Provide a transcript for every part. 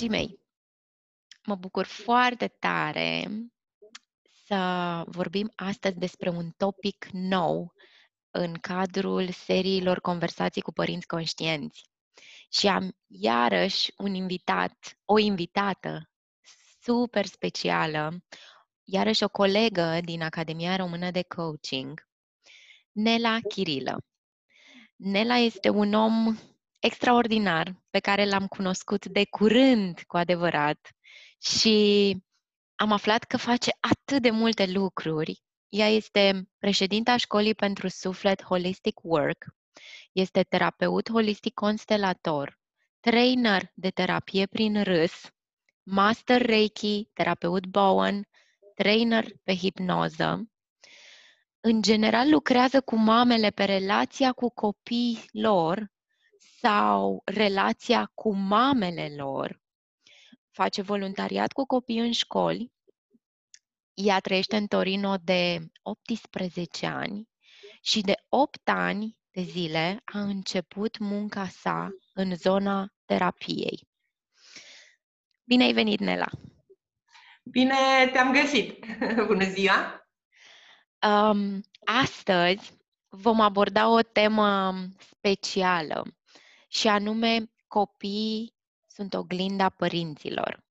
Dragii mei, mă bucur foarte tare să vorbim astăzi despre un topic nou în cadrul seriilor Conversații cu părinți conștienți. Și am iarăși un invitat, o invitată super specială, iarăși o colegă din Academia Română de Coaching, Nela Chirilă. Nela este un om extraordinar pe care l-am cunoscut de curând, cu adevărat, și am aflat că face atât de multe lucruri. Ea este președinta Școlii pentru Suflet Holistic Work, este terapeut holistic constelator, trainer de terapie prin râs, master Reiki, terapeut Bowen, trainer pe hipnoză. În general lucrează cu mamele pe relația cu copiii lor sau relația cu mamele lor, face voluntariat cu copii în școli, ea trăiește în Torino de 18 ani și de 8 ani de zile a început munca sa în zona terapiei. Bine ai venit, Nela! Bine te-am găsit! Bună ziua! Um, astăzi vom aborda o temă specială și anume copiii sunt oglinda părinților.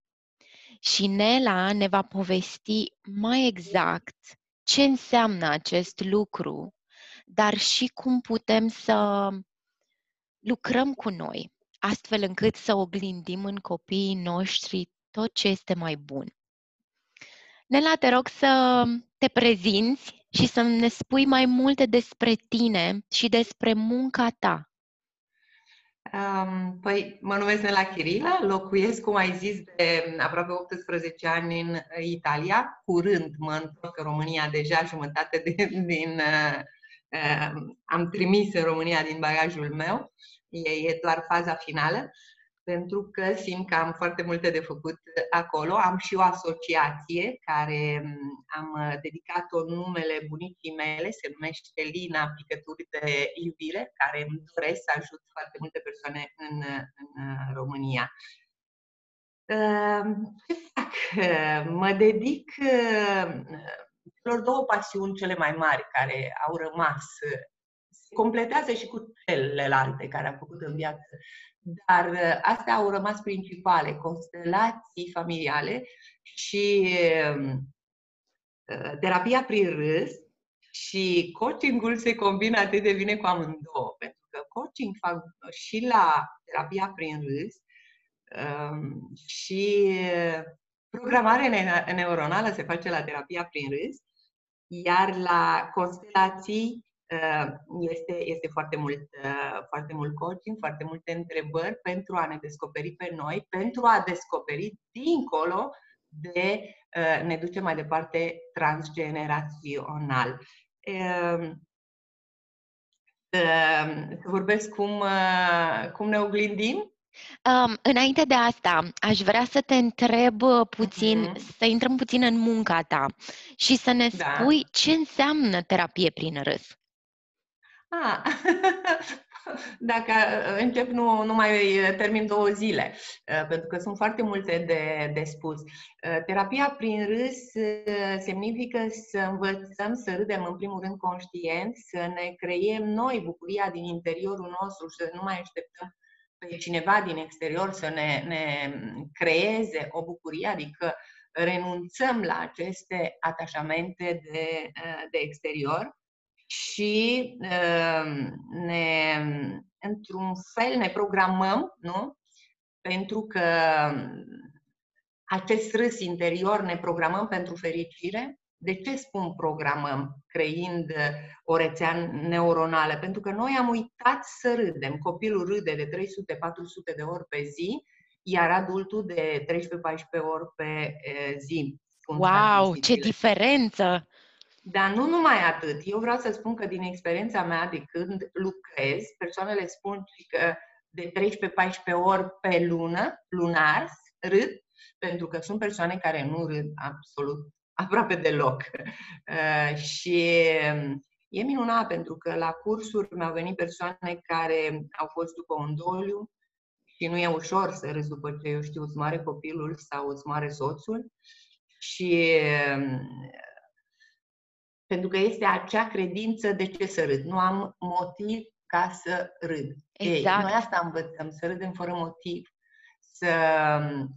Și Nela ne va povesti mai exact ce înseamnă acest lucru, dar și cum putem să lucrăm cu noi, astfel încât să oglindim în copiii noștri tot ce este mai bun. Nela, te rog să te prezinți și să ne spui mai multe despre tine și despre munca ta Um, păi, mă numesc Nela Chirila, locuiesc, cum ai zis, de aproape 18 ani în Italia. Curând mă întorc în România, deja jumătate din... din uh, uh, am trimis în România din bagajul meu. E, e doar faza finală pentru că simt că am foarte multe de făcut acolo. Am și o asociație care mm, am uh, dedicat-o numele bunicii mele, se numește Lina Picături de Iubire, care îmi doresc să ajut foarte multe persoane în, în uh, România. Uh, ce fac? Mă dedic celor două pasiuni cele mai mari care au rămas se completează și cu celelalte care am făcut în viață. Dar uh, astea au rămas principale, constelații familiale și um, uh, terapia prin râs și coachingul se combină atât de bine cu amândouă, pentru că coaching fac și la terapia prin râs um, și uh, programarea neuronală se face la terapia prin râs, iar la constelații Uh, este, este foarte, mult, uh, foarte mult coaching, foarte multe întrebări pentru a ne descoperi pe noi, pentru a descoperi dincolo de uh, ne duce mai departe transgenerațional. Um, să vorbesc cum, cum ne oglindim Um, înainte de asta, aș vrea să te întreb puțin, uh-huh. să intrăm puțin în munca ta și să ne da. spui ce înseamnă terapie prin râs. Ah, dacă uh, încep, nu, nu mai termin două zile, uh, pentru că sunt foarte multe de, de spus. Uh, terapia prin râs semnifică să învățăm să râdem în primul rând conștient, să ne creiem noi bucuria din interiorul nostru și să nu mai așteptăm pe cineva din exterior să ne, ne creeze o bucurie, adică renunțăm la aceste atașamente de, de exterior și uh, ne, într-un fel ne programăm, nu? Pentru că acest râs interior ne programăm pentru fericire. De ce spun programăm, creind o rețea neuronală? Pentru că noi am uitat să râdem. Copilul râde de 300-400 de ori pe zi, iar adultul de 13-14 ori pe zi. Wow, ce diferență! Dar nu numai atât. Eu vreau să spun că din experiența mea de când lucrez, persoanele spun că de 13-14 ori pe lună, lunar, râd, pentru că sunt persoane care nu râd absolut, aproape deloc. Uh, și um, e minunat pentru că la cursuri mi-au venit persoane care au fost după un doliu și nu e ușor să râzi după ce, eu știu, îți moare copilul sau îți moare soțul. Și pentru că este acea credință de ce să râd. Nu am motiv ca să râd. Exact. Ei, noi asta învățăm, să râdem fără motiv, să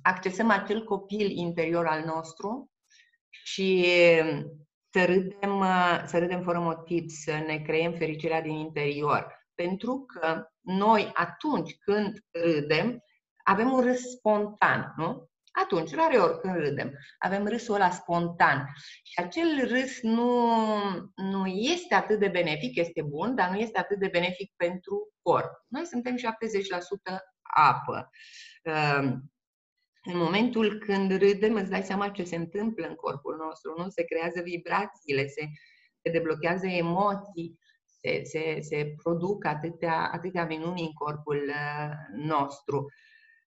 accesăm acel copil interior al nostru și să râdem, să râdem fără motiv, să ne creăm fericirea din interior. Pentru că noi, atunci când râdem, avem un râs spontan, nu? Atunci, rare ori când râdem, avem râsul ăla spontan. Și acel râs nu, nu este atât de benefic, este bun, dar nu este atât de benefic pentru corp. Noi suntem 70% apă. Ehm, în momentul când râdem, îți dai seama ce se întâmplă în corpul nostru, nu? Se creează vibrațiile, se, se deblochează emoții, se, se, se produc atâtea, atâtea minuni în corpul uh, nostru.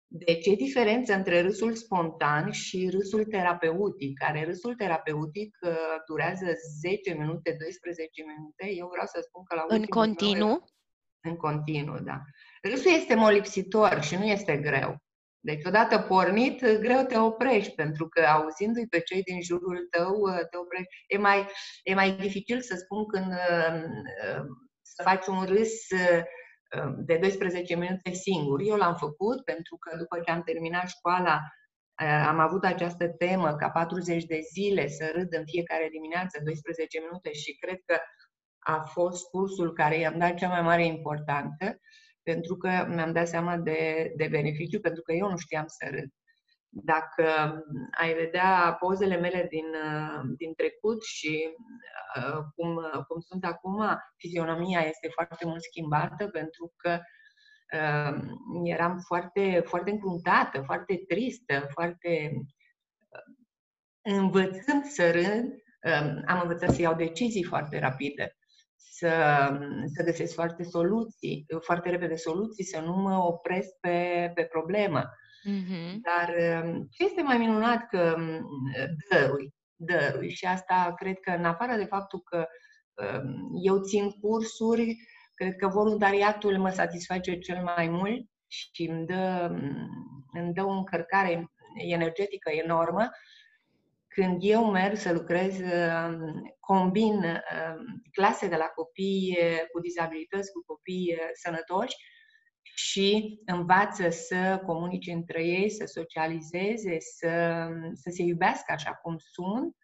Deci e diferență între râsul spontan și râsul terapeutic, care râsul terapeutic uh, durează 10 minute, 12 minute. Eu vreau să spun că la În continuu? Meu, în continuu, da. Râsul este molipsitor și nu este greu. Deci, odată pornit, greu te oprești, pentru că auzindu-i pe cei din jurul tău, te oprești. E mai, e mai dificil să spun când să faci un râs de 12 minute singur. Eu l-am făcut pentru că după ce am terminat școala, am avut această temă ca 40 de zile să râd în fiecare dimineață 12 minute și cred că a fost cursul care i-am dat cea mai mare importanță pentru că mi-am dat seama de, de beneficiu, pentru că eu nu știam să râd. Dacă ai vedea pozele mele din, din trecut și uh, cum, cum sunt acum, fizionomia este foarte mult schimbată pentru că uh, eram foarte, foarte încruntată, foarte tristă, foarte uh, învățând să râd, uh, am învățat să iau decizii foarte rapide să, să găsesc foarte soluții, foarte repede soluții, să nu mă opresc pe, pe problemă. Mm-hmm. Dar um, ce este mai minunat că um, dărui, dărui și asta cred că în afară de faptul că um, eu țin cursuri, cred că voluntariatul mă satisface cel mai mult și îmi dă, îmi dă o încărcare energetică enormă când eu merg să lucrez, um, combin um, clase de la copii cu dizabilități cu copii sănătoși și învață să comunice între ei, să socializeze, să, să se iubească așa cum sunt.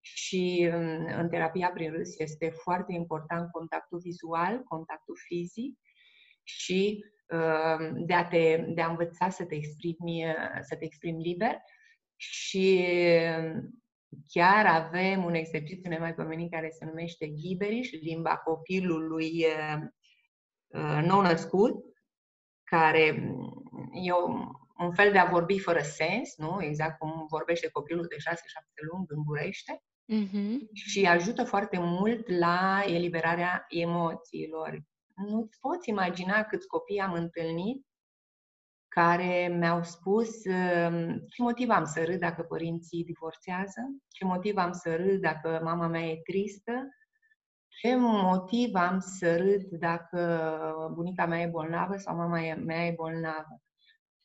Și um, în terapia prin râs este foarte important contactul vizual, contactul fizic și de a, te, de a învăța să te exprimi, să te exprimi liber și chiar avem un exercițiu nemaipomenit care se numește Ghiberiș, limba copilului uh, nou născut, care e un fel de a vorbi fără sens, nu? Exact cum vorbește copilul de 6-7 luni, gângurește. Uh-huh. Și ajută foarte mult la eliberarea emoțiilor. Nu-ți poți imagina câți copii am întâlnit care mi-au spus ehm, ce motiv am să râd dacă părinții divorțează, ce motiv am să râd dacă mama mea e tristă, ce motiv am să râd dacă bunica mea e bolnavă sau mama mea e bolnavă.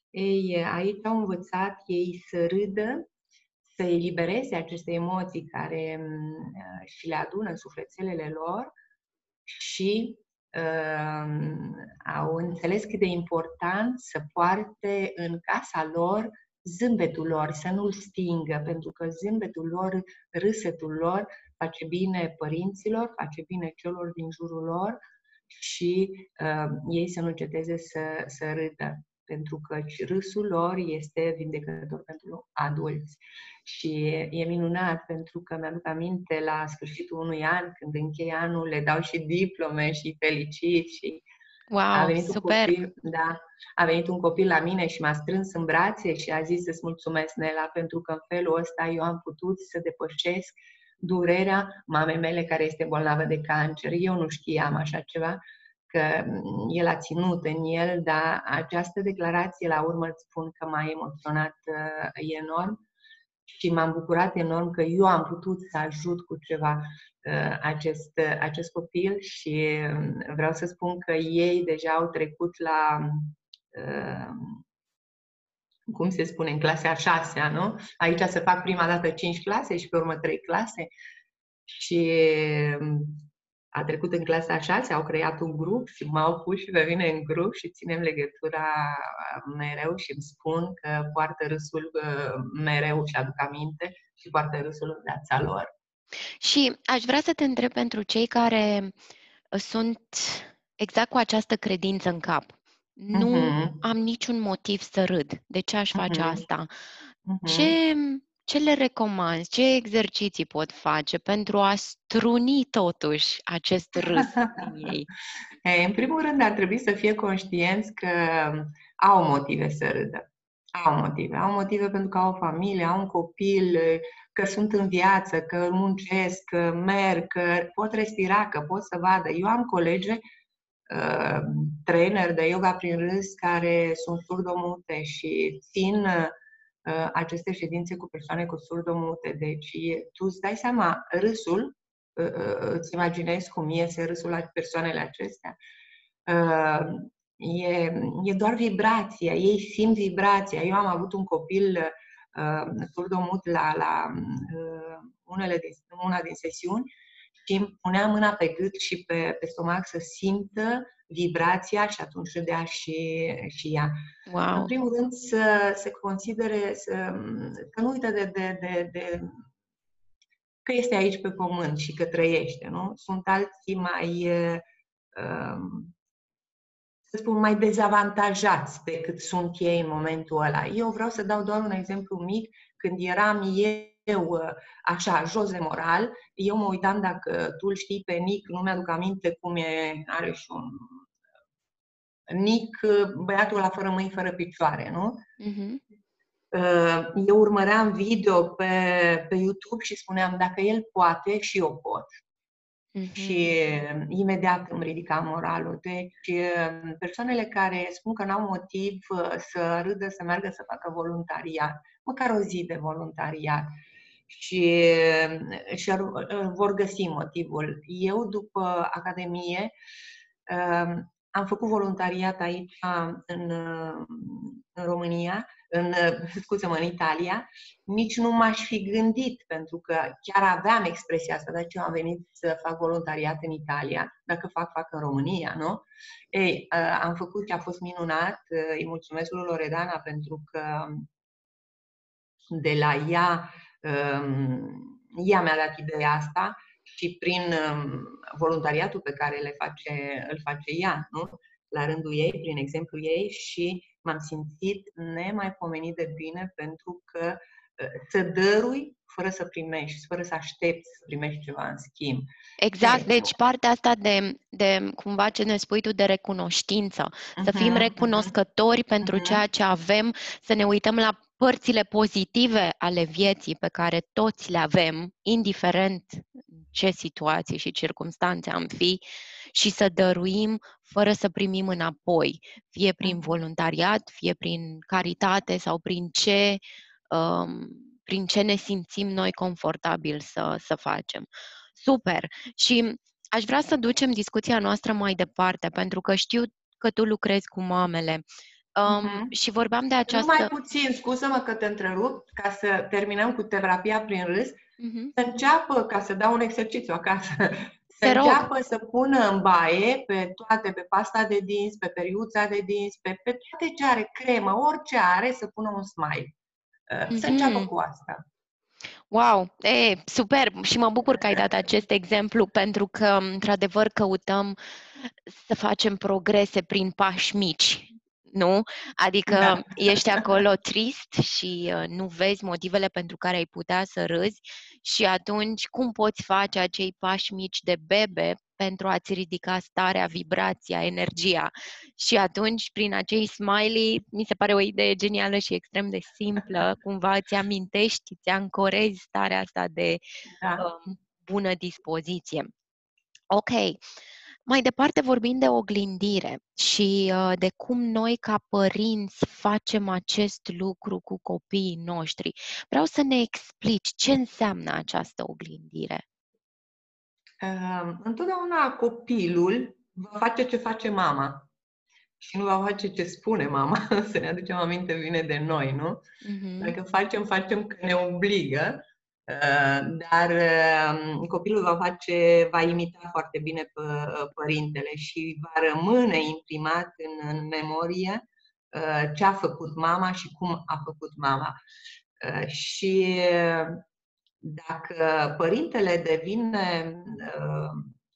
Ei, aici au învățat ei să râdă, să elibereze aceste emoții care mm, și le adună în sufletelele lor și uh, au înțeles cât de important să poarte în casa lor zâmbetul lor, să nu-l stingă, pentru că zâmbetul lor, râsetul lor face bine părinților, face bine celor din jurul lor și uh, ei să nu ceteze să, să râdă, pentru că râsul lor este vindecător pentru adulți. Și e minunat pentru că mi-aduc aminte la sfârșitul unui an, când închei anul, le dau și diplome și felicit și Wow, a venit super! Un copil, da, a venit un copil la mine și m-a strâns în brațe și a zis să-ți mulțumesc, Nela, pentru că în felul ăsta eu am putut să depășesc durerea mamei mele care este bolnavă de cancer. Eu nu știam așa ceva, că el a ținut în el, dar această declarație la urmă îți spun că m-a emoționat uh, enorm și m-am bucurat enorm că eu am putut să ajut cu ceva uh, acest, uh, acest copil și um, vreau să spun că ei deja au trecut la cum se spune, în clasa a șasea, nu? Aici se fac prima dată cinci clase și pe urmă trei clase. Și a trecut în clasa a șasea, au creat un grup și m-au pus și pe mine în grup și ținem legătura mereu și îmi spun că poartă râsul mereu și aduc aminte și poartă râsul în viața lor. Și aș vrea să te întreb pentru cei care sunt exact cu această credință în cap. Nu uh-huh. am niciun motiv să râd. De ce aș face uh-huh. asta? Uh-huh. Ce, ce le recomand? Ce exerciții pot face pentru a struni totuși acest râs din ei? Hey, în primul rând ar trebui să fie conștienți că au motive să râdă. Au motive. Au motive pentru că au o familie, au un copil, că sunt în viață, că muncesc, că merg, că pot respira, că pot să vadă. Eu am colege uh, trainer de yoga prin râs care sunt surdomute și țin uh, aceste ședințe cu persoane cu surdomute. Deci tu îți dai seama, râsul, uh, uh, îți imaginezi cum iese râsul la persoanele acestea. Uh, e, e doar vibrația, ei simt vibrația. Eu am avut un copil uh, surdomut la, la uh, unele din, una din sesiuni și îmi punea mâna pe gât și pe, pe stomac să simtă vibrația și atunci râdea și, și ea. Wow. În primul rând să se considere, să, că nu uită de, de, de, de că este aici pe pământ și că trăiește, nu? Sunt alții mai, uh, să spun, mai dezavantajați decât sunt ei în momentul ăla. Eu vreau să dau doar un exemplu mic. Când eram eu uh, așa, jos de moral, eu mă uitam dacă tu îl știi pe Nick, nu mi-aduc aminte cum e, are și un Nick, băiatul la fără mâini, fără picioare, nu? Uh-huh. Eu urmăream video pe, pe YouTube și spuneam, dacă el poate, și eu pot. Uh-huh. Și imediat îmi ridica moralul. Deci, persoanele care spun că n-au motiv uh, să râdă, să meargă să facă voluntariat, măcar o zi de voluntariat, și, și uh, vor găsi motivul. Eu, după Academie, um, am făcut voluntariat aici în, în România, în, scuze-mă, în Italia, nici nu m-aș fi gândit, pentru că chiar aveam expresia asta, de ce am venit să fac voluntariat în Italia, dacă fac, fac în România, nu? Ei, am făcut și a fost minunat, îi mulțumesc lui Loredana pentru că de la ea, ea mi-a dat ideea asta și prin um, voluntariatul pe care le face, îl face ea, nu? la rândul ei, prin exemplu ei și m-am simțit nemaipomenit de bine pentru că uh, să dărui fără să primești, fără să aștepți să primești ceva în schimb. Exact, deci partea asta de, de cumva ce ne spui tu de recunoștință, uh-huh, să fim mhm, recunoscători uh-huh. pentru uh-huh. ceea ce avem, să ne uităm la părțile pozitive ale vieții pe care toți le avem, indiferent ce situații și circunstanțe am fi, și să dăruim fără să primim înapoi, fie prin mm. voluntariat, fie prin caritate sau prin ce, um, prin ce ne simțim noi confortabil să, să facem. Super! Și aș vrea să ducem discuția noastră mai departe, pentru că știu că tu lucrezi cu mamele. Um, uh-huh. Și vorbeam de această... Numai puțin, scuză-mă că te întrerup, ca să terminăm cu terapia prin râs, uh-huh. să înceapă, ca să dau un exercițiu acasă, să te înceapă rog. să pună în baie pe toate, pe pasta de dinți, pe periuța de dinți, pe, pe toate ce are, cremă, orice are, să pună un smile. Uh-huh. Să înceapă cu asta. Wow, e super și mă bucur că ai dat acest exemplu pentru că, într-adevăr, căutăm să facem progrese prin pași mici nu? Adică da. ești acolo trist și uh, nu vezi motivele pentru care ai putea să râzi și atunci cum poți face acei pași mici de bebe pentru a-ți ridica starea, vibrația, energia. Și atunci, prin acei smiley, mi se pare o idee genială și extrem de simplă, cumva îți amintești, îți ancorezi starea asta de da. um, bună dispoziție. Ok. Mai departe vorbim de oglindire și uh, de cum noi ca părinți facem acest lucru cu copiii noștri. Vreau să ne explici ce înseamnă această oglindire. Uh, întotdeauna copilul va face ce face mama. și nu va face ce spune mama, să ne aducem aminte, vine de noi, nu? Uh-huh. Dacă facem, facem că ne obligă, uh, dar uh, copilul va face, va imita foarte bine pe părintele și va rămâne imprimat în, în memorie ce a făcut mama și cum a făcut mama. Și dacă părintele devine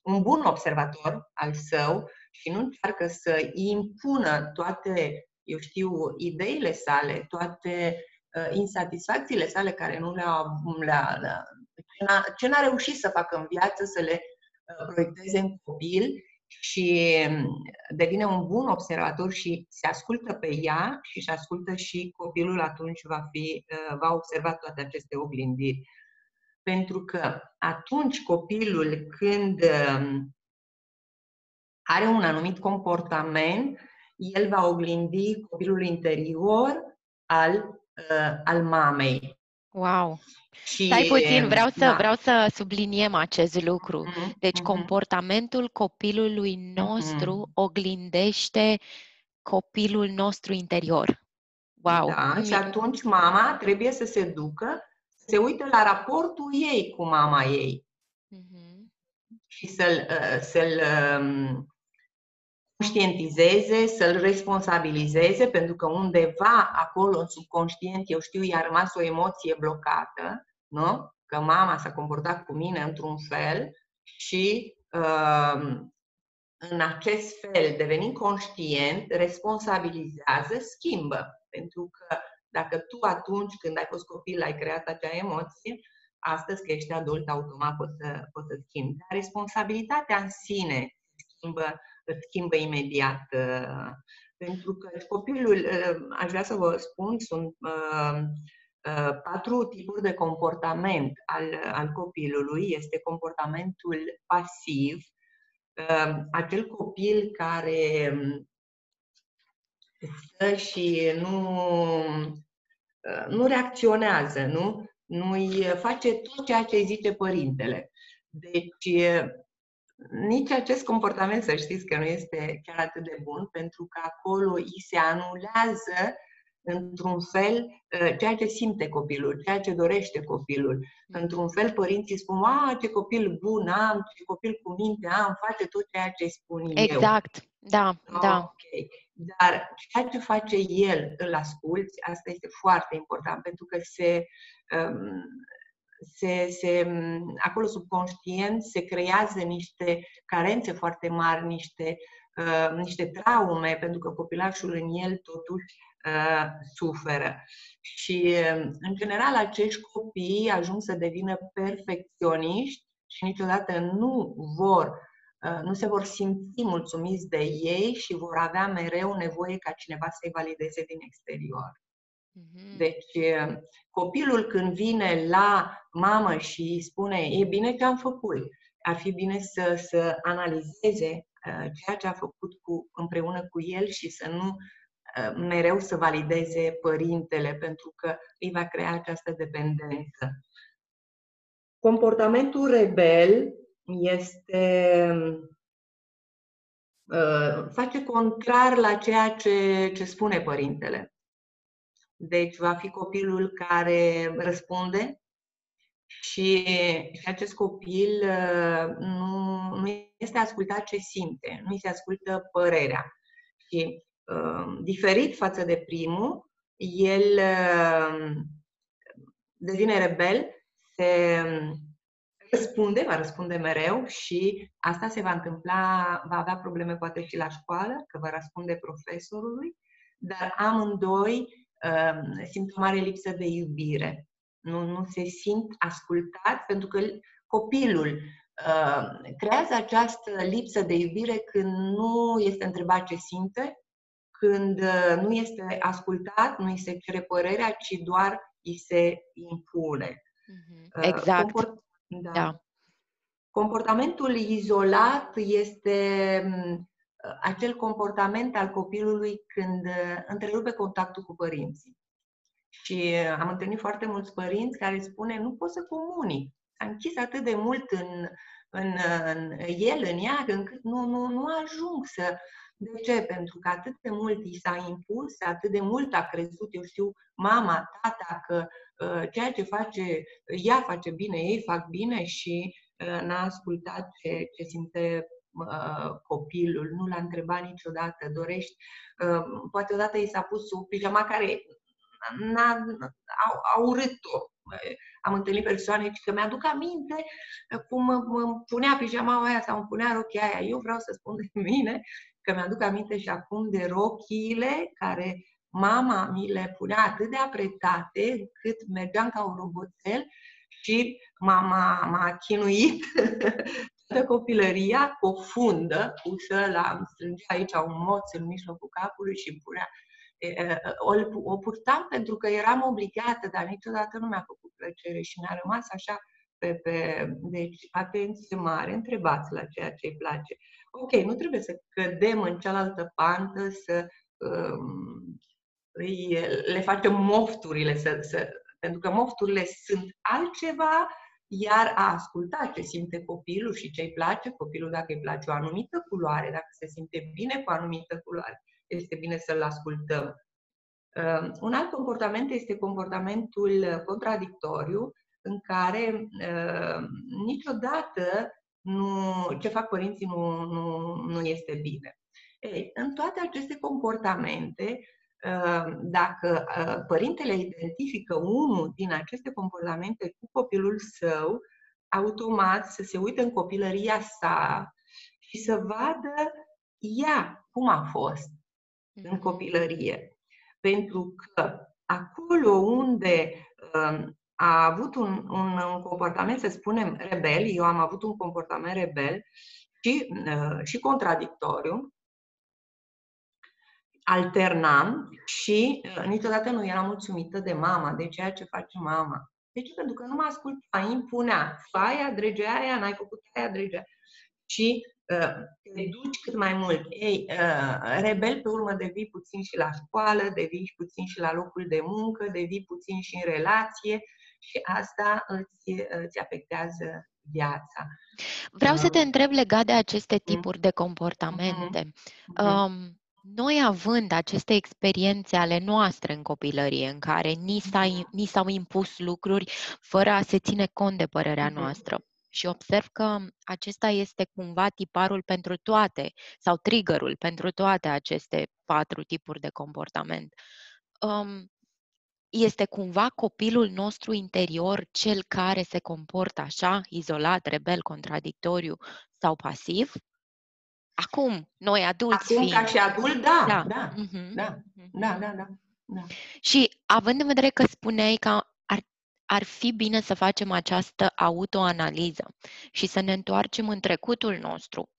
un bun observator al său și nu încearcă să impună toate, eu știu, ideile sale, toate uh, insatisfacțiile sale care nu le-a, le-a, le-a ce n-a reușit să facă în viață, să le uh, proiecteze în copil și um, devine un bun observator și se ascultă pe ea și se ascultă și copilul atunci va, fi, uh, va observa toate aceste oglindiri. Pentru că atunci copilul când um, are un anumit comportament, el va oglindi copilul interior al, uh, al mamei. Wow! Și, Stai puțin, vreau să, da. vreau să subliniem acest lucru. Mm-hmm. Deci, mm-hmm. comportamentul copilului nostru mm-hmm. oglindește copilul nostru interior. Wow! Da, și atunci mama trebuie să se ducă, să se uite la raportul ei cu mama ei. Mm-hmm. Și să-l, uh, să-l um, conștientizeze, să-l responsabilizeze, pentru că undeva acolo, în subconștient, eu știu, i-a rămas o emoție blocată, nu? Că mama s-a comportat cu mine într-un fel și uh, în acest fel, devenind conștient, responsabilizează, schimbă. Pentru că dacă tu atunci când ai fost copil ai creat acea emoție, astăzi că ești adult, automat poți să, poți să schimbi. Dar responsabilitatea în sine schimbă îți schimbă imediat. Uh, pentru că copilul, uh, aș vrea să vă spun, sunt uh, patru tipuri de comportament al, al copilului. Este comportamentul pasiv, acel copil care um, stă și nu, nu reacționează, nu? Nu-i face tot ceea ce zice părintele. Deci, nici acest comportament, să știți că nu este chiar atât de bun, pentru că acolo îi se anulează într-un fel ă, ceea ce simte copilul, ceea ce dorește copilul. Într-un fel, părinții spun, a, ce copil bun am, ce copil cu minte am, face tot ceea ce spun exact. eu. Exact, da, da. Okay. Dar ceea ce face el, îl asculți, asta este foarte important, pentru că se, um, se, se, acolo subconștient se creează niște carențe foarte mari, niște, uh, niște traume, pentru că copilașul în el totuși uh, suferă. Și, uh, în general, acești copii ajung să devină perfecționiști și niciodată nu vor uh, nu se vor simți mulțumiți de ei și vor avea mereu nevoie ca cineva să-i valideze din exterior. Mm-hmm. Deci, copilul când vine la mamă și spune, e bine ce am făcut, ar fi bine să, să analizeze ceea ce a făcut cu, împreună cu el și să nu mereu să valideze părintele, pentru că îi va crea această dependență. Comportamentul rebel este face contrar la ceea ce, ce spune părintele. Deci va fi copilul care răspunde și, și acest copil uh, nu, nu este ascultat ce simte, nu se ascultă părerea. Și uh, diferit față de primul, el uh, devine rebel, se răspunde, va răspunde mereu și asta se va întâmpla, va avea probleme poate și la școală, că va răspunde profesorului, dar amândoi simt o mare lipsă de iubire. Nu, nu se simt ascultați pentru că copilul uh, creează această lipsă de iubire când nu este întrebat ce simte, când uh, nu este ascultat, nu îi se cere părerea, ci doar îi se impune. Mm-hmm. Exact. Comport- da. da. Comportamentul izolat este acel comportament al copilului când uh, întrerupe contactul cu părinții. Și uh, am întâlnit foarte mulți părinți care spune nu pot să comunic. Am închis atât de mult în, în, în el, în ea, încât nu, nu, nu ajung să, De ce? Pentru că atât de mult i s-a impus, atât de mult a crezut, eu știu, mama, tata, că uh, ceea ce face, ea face bine, ei fac bine și uh, n-a ascultat ce, ce simte uh, copilul, nu l-a întrebat niciodată, dorești, uh, poate odată i s-a pus sub pijama care n-a, a, a urât-o, am întâlnit persoane că mi-aduc aminte cum îmi punea pijama aia sau îmi punea rochia aia. Eu vreau să spun de mine că mi-aduc aminte și acum de rochiile care mama mi le punea atât de apretate cât mergeam ca un roboțel și mama m-a chinuit toată copilăria cu o fundă pusă la, îmi strângea aici un moț în mijlocul capului și îmi punea o, o purtam pentru că eram obligată, dar niciodată nu mi-a făcut plăcere și mi-a rămas așa pe, pe... Deci, atenție mare, întrebați la ceea ce îi place. Ok, nu trebuie să cădem în cealaltă pantă, să um, îi, le facem mofturile, să, să, pentru că mofturile sunt altceva, iar a asculta ce simte copilul și ce îi place copilul, dacă îi place o anumită culoare, dacă se simte bine cu o anumită culoare este bine să-l ascultăm. Uh, un alt comportament este comportamentul contradictoriu, în care uh, niciodată nu, ce fac părinții nu, nu, nu este bine. Ei, în toate aceste comportamente, uh, dacă părintele identifică unul din aceste comportamente cu copilul său, automat să se uite în copilăria sa și să vadă ea cum a fost în mhm. copilărie. Pentru că acolo unde uh, a avut un, un, un comportament, să spunem, rebel, eu am avut un comportament rebel și, uh, și contradictoriu, alternam și uh, niciodată nu eram mulțumită de mama, de ceea ce face mama. De ce? Pentru că nu mă asculta, impunea. Faia, dregea aia, n-ai făcut aia, dregea. Și te duci cât mai mult. Ei, uh, rebel pe urmă devii puțin și la școală, devii puțin și la locul de muncă, devii puțin și în relație și asta îți, îți afectează viața. Vreau să te uh, întreb legat de aceste mm. tipuri de comportamente. Mm-hmm. Um, noi având aceste experiențe ale noastre în copilărie, în care ni, s-a, mm-hmm. ni s-au impus lucruri fără a se ține cont de părerea mm-hmm. noastră, și observ că acesta este cumva tiparul pentru toate sau triggerul pentru toate aceste patru tipuri de comportament. Um, este cumva copilul nostru interior cel care se comportă așa, izolat, rebel, contradictoriu sau pasiv? Acum, noi adulți Acum, fiind. ca și adult, da, da, da, uh-huh. da, da, da, da, da. Și având în vedere că spuneai că ar fi bine să facem această autoanaliză și să ne întoarcem în trecutul nostru.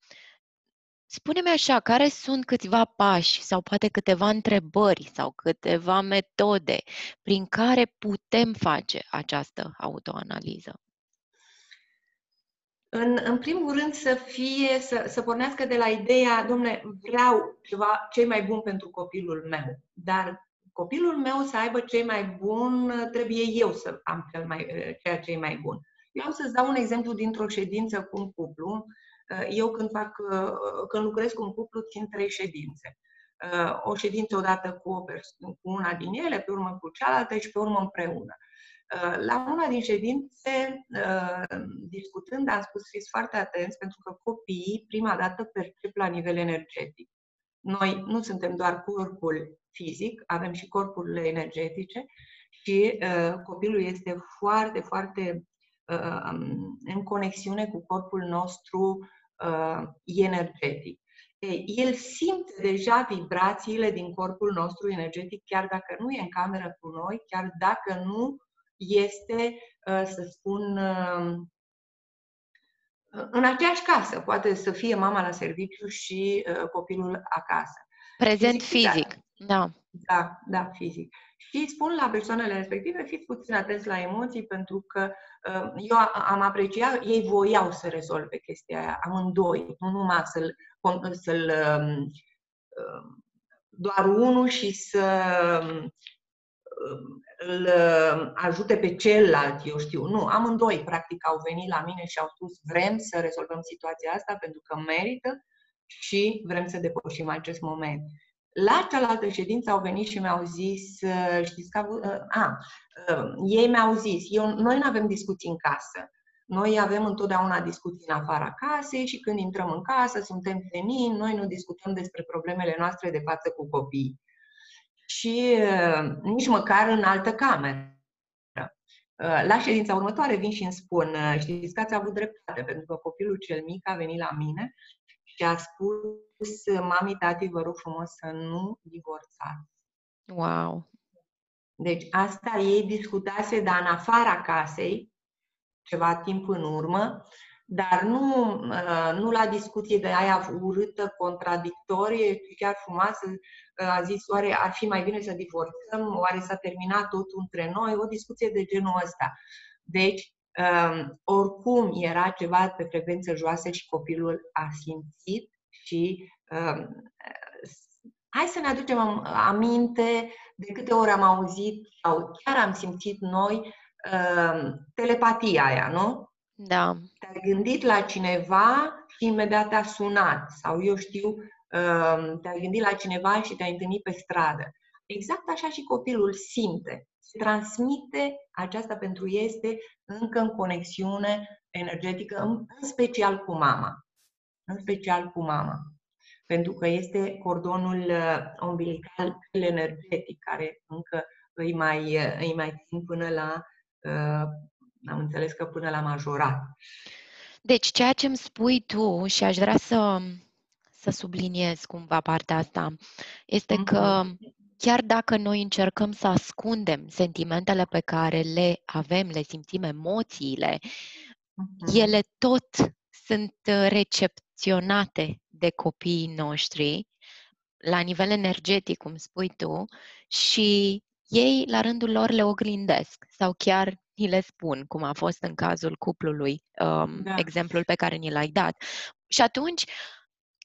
Spune-mi așa, care sunt câțiva pași sau poate câteva întrebări sau câteva metode prin care putem face această autoanaliză? În, în primul rând să fie, să, să pornească de la ideea, domne, vreau ceva ce mai bun pentru copilul meu, dar copilul meu să aibă ce mai bun, trebuie eu să am cel mai, ceea ce e mai bun. Eu am să-ți dau un exemplu dintr-o ședință cu un cuplu. Eu când, fac, când lucrez cu un cuplu, țin trei ședințe. O ședință odată cu, o cu una din ele, pe urmă cu cealaltă și pe urmă împreună. La una din ședințe, discutând, am spus fiți foarte atenți pentru că copiii prima dată percep la nivel energetic. Noi nu suntem doar corpul fizic, avem și corpurile energetice și uh, copilul este foarte, foarte uh, um, în conexiune cu corpul nostru uh, energetic. Ei, el simte deja vibrațiile din corpul nostru energetic, chiar dacă nu e în cameră cu noi, chiar dacă nu este, uh, să spun, uh, în aceeași casă. Poate să fie mama la serviciu și uh, copilul acasă. Prezent fizic. fizic. Da. Da, da, fizic. Și spun la persoanele respective, fiți puțin atenți la emoții, pentru că uh, eu am apreciat, ei voiau să rezolve chestia aia, amândoi, nu numai să-l, să-l um, uh, doar unul și să um, îl uh, ajute pe celălalt, eu știu. Nu, amândoi, practic, au venit la mine și au spus vrem să rezolvăm situația asta pentru că merită și vrem să depășim acest moment. La cealaltă ședință au venit și mi-au zis, uh, știți că uh, a, uh, ei mi-au zis, eu, noi nu avem discuții în casă. Noi avem întotdeauna discuții în afara casei și când intrăm în casă, suntem femini, noi nu discutăm despre problemele noastre de față cu copiii. Și nici măcar în altă cameră. La ședința următoare vin și îmi spun, știți că ați avut dreptate, pentru că copilul cel mic a venit la mine și a spus, mami, tati, vă rog frumos să nu divorțați. Wow! Deci asta ei discutase, dar în afara casei, ceva timp în urmă, dar nu, uh, nu la discuție de aia urâtă, contradictorie, chiar frumoasă. Uh, a zis, oare ar fi mai bine să divorțăm? Oare s-a terminat totul între noi? O discuție de genul ăsta. Deci, um, oricum era ceva pe frecvență joasă și copilul a simțit și um, hai să ne aducem aminte de câte ori am auzit sau chiar am simțit noi um, telepatia aia, nu? Da. Te-ai gândit la cineva și imediat te-a sunat. Sau eu știu, um, te-ai gândit la cineva și te-ai întâlnit pe stradă. Exact așa și copilul simte. Se transmite, aceasta pentru ei este încă în conexiune energetică, în special cu mama. În special cu mama. Pentru că este cordonul uh, umbilical energetic care încă îi mai, uh, îi mai țin până la uh, am înțeles că până la majorat. Deci, ceea ce îmi spui tu, și aș vrea să, să subliniez cumva partea asta, este uh-huh. că chiar dacă noi încercăm să ascundem sentimentele pe care le avem, le simțim, emoțiile, uh-huh. ele tot sunt recepționate de copiii noștri la nivel energetic, cum spui tu, și ei, la rândul lor, le oglindesc sau chiar ni le spun, cum a fost în cazul cuplului, um, da. exemplul pe care ni l-ai dat. Și atunci,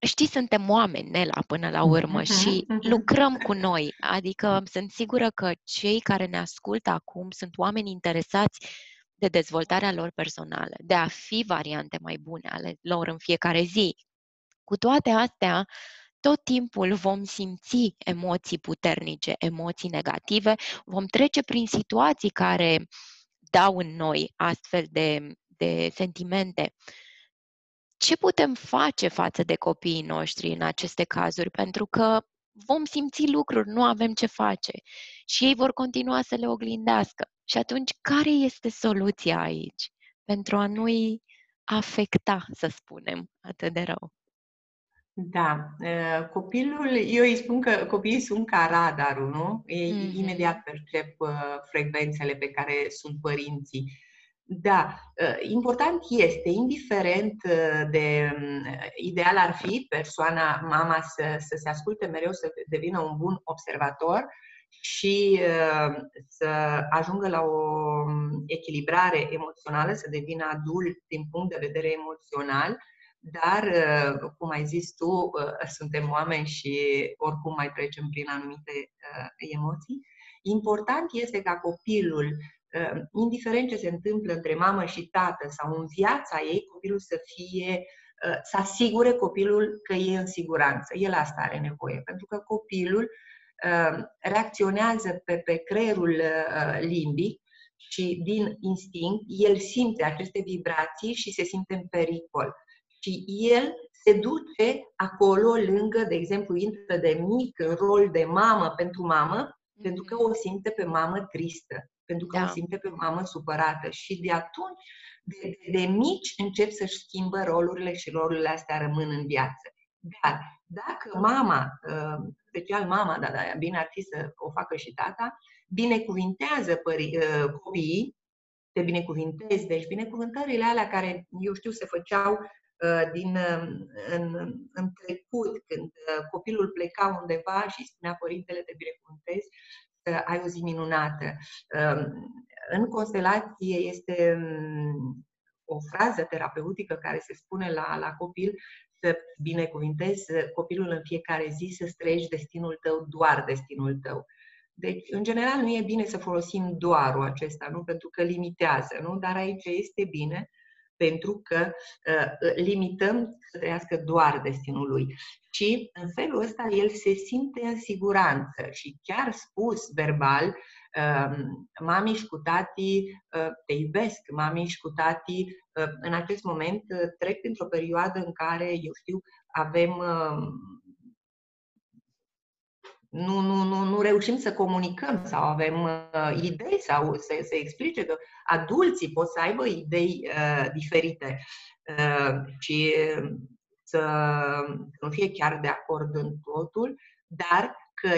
știi, suntem oameni, Nela, până la urmă uh-huh, și uh-huh. lucrăm cu noi. Adică sunt sigură că cei care ne ascultă acum sunt oameni interesați de dezvoltarea lor personală, de a fi variante mai bune ale lor în fiecare zi. Cu toate astea, tot timpul vom simți emoții puternice, emoții negative, vom trece prin situații care dau în noi astfel de, de sentimente. Ce putem face față de copiii noștri în aceste cazuri? Pentru că vom simți lucruri, nu avem ce face și ei vor continua să le oglindească. Și atunci, care este soluția aici pentru a nu-i afecta, să spunem, atât de rău? Da, copilul, eu îi spun că copiii sunt ca radarul, nu? Ei mm-hmm. imediat percep frecvențele pe care sunt părinții. Da, important este, indiferent de ideal ar fi persoana, mama, să, să se asculte mereu, să devină un bun observator și să ajungă la o echilibrare emoțională, să devină adult din punct de vedere emoțional, dar, uh, cum ai zis tu, uh, suntem oameni și oricum mai trecem prin anumite uh, emoții. Important este ca copilul, indiferent ce se întâmplă între mamă și tată sau în viața ei, copilul să fie, să asigure copilul că e în siguranță. El asta are nevoie, pentru că copilul reacționează pe, pe creierul limbic și din instinct, el simte aceste vibrații și se simte în pericol și el se duce acolo lângă, de exemplu, intră de mic în rol de mamă pentru mamă, pentru că o simte pe mamă tristă, pentru că da. o simte pe mamă supărată. Și de atunci, de, de, de mici, încep să-și schimbă rolurile și rolurile astea rămân în viață. Dar dacă mama, uh, special mama, dar da, bine ar fi să o facă și tata, binecuvintează pări, uh, copiii, te binecuvintezi, deci binecuvântările alea care, eu știu, se făceau Uh, din, um, în, în trecut, când uh, copilul pleca undeva și spunea părintele te binecuvântezi, să ai o zi minunată. Um, în constelație este um, o frază terapeutică care se spune la, la copil să binecuvintezi copilul în fiecare zi, să trăiești destinul tău, doar destinul tău. Deci, în general, nu e bine să folosim doarul acesta, nu? Pentru că limitează, nu? Dar aici este bine pentru că uh, limităm să trăiască doar destinul lui. Și în felul ăsta el se simte în siguranță și chiar spus verbal, uh, mami și cu tati uh, te iubesc, mami și cu tati uh, în acest moment uh, trec printr-o perioadă în care, eu știu, avem uh, nu, nu, nu, nu reușim să comunicăm sau avem uh, idei sau să, să explice că adulții pot să aibă idei uh, diferite uh, și să nu fie chiar de acord în totul, dar că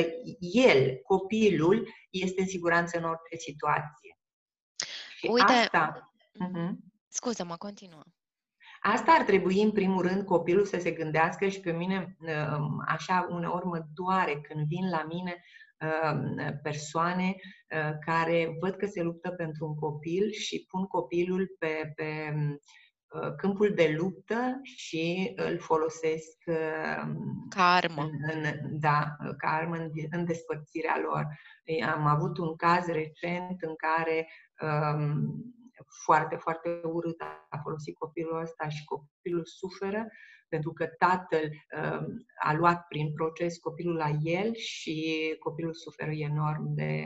el, copilul, este în siguranță în orice situație. Și Uite, asta... Uh-huh. scuză-mă, continuă. Asta ar trebui, în primul rând, copilul să se gândească și pe mine, um, așa, uneori mă doare când vin la mine um, persoane uh, care văd că se luptă pentru un copil și pun copilul pe, pe uh, câmpul de luptă și îl folosesc um, ca armă. În, în, da, ca armă în, în despărțirea lor. Am avut un caz recent în care um, foarte, foarte urât a folosit copilul ăsta și copilul suferă pentru că tatăl uh, a luat prin proces copilul la el și copilul suferă enorm de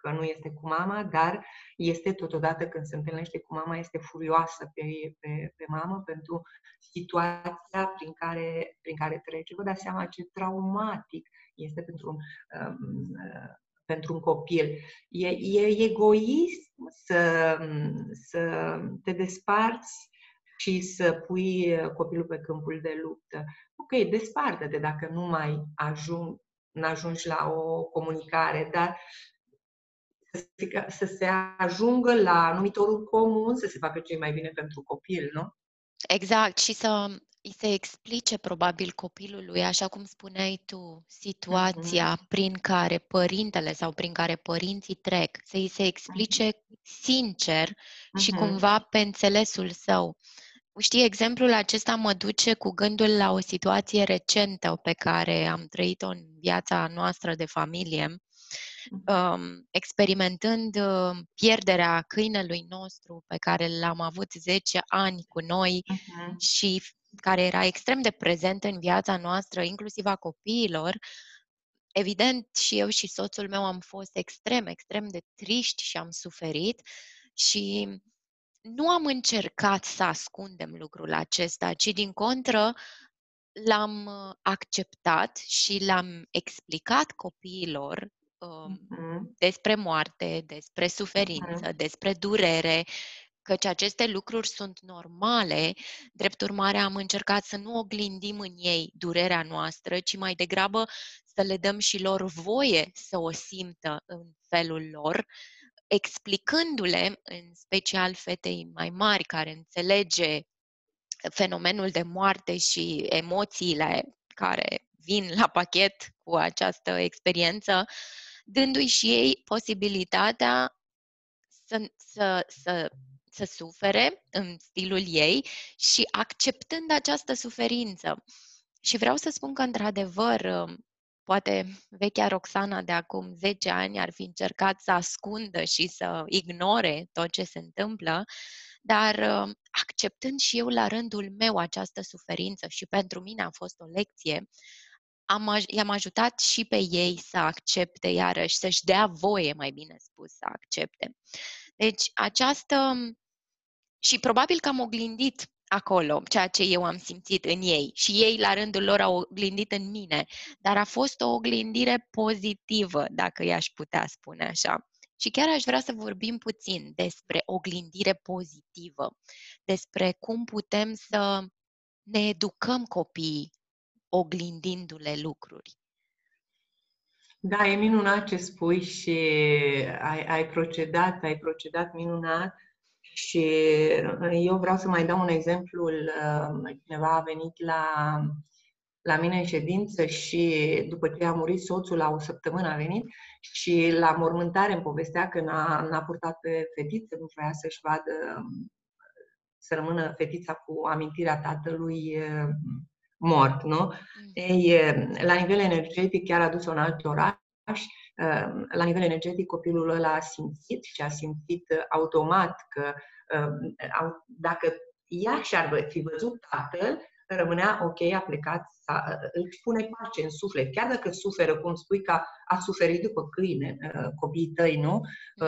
că nu este cu mama, dar este totodată când se întâlnește cu mama, este furioasă pe, pe, pe mamă pentru situația prin care, prin care trece. Vă dați seama ce traumatic este pentru un, um, uh, pentru un copil. E, e egoist să, să te desparți și să pui copilul pe câmpul de luptă. Ok, desparte-te dacă nu mai ajung, nu ajungi la o comunicare, dar să se, să se ajungă la numitorul comun, să se facă ce mai bine pentru copil, nu? Exact, și să îi se explice probabil copilului, așa cum spuneai tu, situația uh-huh. prin care părintele sau prin care părinții trec, să îi se explice uh-huh. sincer uh-huh. și cumva pe înțelesul său. Știi, exemplul acesta mă duce cu gândul la o situație recentă pe care am trăit-o în viața noastră de familie, um, experimentând uh, pierderea câinelui nostru pe care l-am avut 10 ani cu noi uh-huh. și care era extrem de prezent în viața noastră, inclusiv a copiilor, evident și eu și soțul meu am fost extrem, extrem de triști și am suferit și nu am încercat să ascundem lucrul acesta, ci din contră l-am uh, acceptat și l-am explicat copiilor um, uh-huh. Despre moarte, despre suferință, uh-huh. despre durere căci aceste lucruri sunt normale, drept urmare am încercat să nu oglindim în ei durerea noastră, ci mai degrabă să le dăm și lor voie să o simtă în felul lor, explicându-le, în special fetei mai mari care înțelege fenomenul de moarte și emoțiile care vin la pachet cu această experiență, dându-i și ei posibilitatea să, să, să să sufere în stilul ei și acceptând această suferință. Și vreau să spun că, într-adevăr, um, poate vechea Roxana de acum 10 ani ar fi încercat să ascundă și să ignore tot ce se întâmplă, dar um, acceptând și eu la rândul meu această suferință și pentru mine a fost o lecție, am, i-am ajutat și pe ei să accepte iarăși, să-și dea voie, mai bine spus, să accepte. Deci această și probabil că am oglindit acolo ceea ce eu am simțit în ei și ei la rândul lor au oglindit în mine, dar a fost o oglindire pozitivă, dacă i-aș putea spune așa. Și chiar aș vrea să vorbim puțin despre oglindire pozitivă, despre cum putem să ne educăm copiii oglindindu-le lucruri. Da, e minunat ce spui și ai, ai procedat, ai procedat minunat și uh, eu vreau să mai dau un exemplu. Uh, cineva a venit la, la mine în ședință și după ce a murit soțul, la o săptămână a venit și la mormântare îmi povestea că n-a, n-a purtat pe fetiță, nu vrea să-și vadă, să rămână fetița cu amintirea tatălui uh, mort, nu? Mm. Ei, la nivel energetic chiar a dus-o în alt oraș uh, la nivel energetic copilul ăla a simțit și a simțit automat că uh, dacă ea și-ar fi văzut tatăl, rămânea ok, a plecat, își pune pace în suflet. Chiar dacă suferă, cum spui că a suferit după câine, copiii tăi, nu?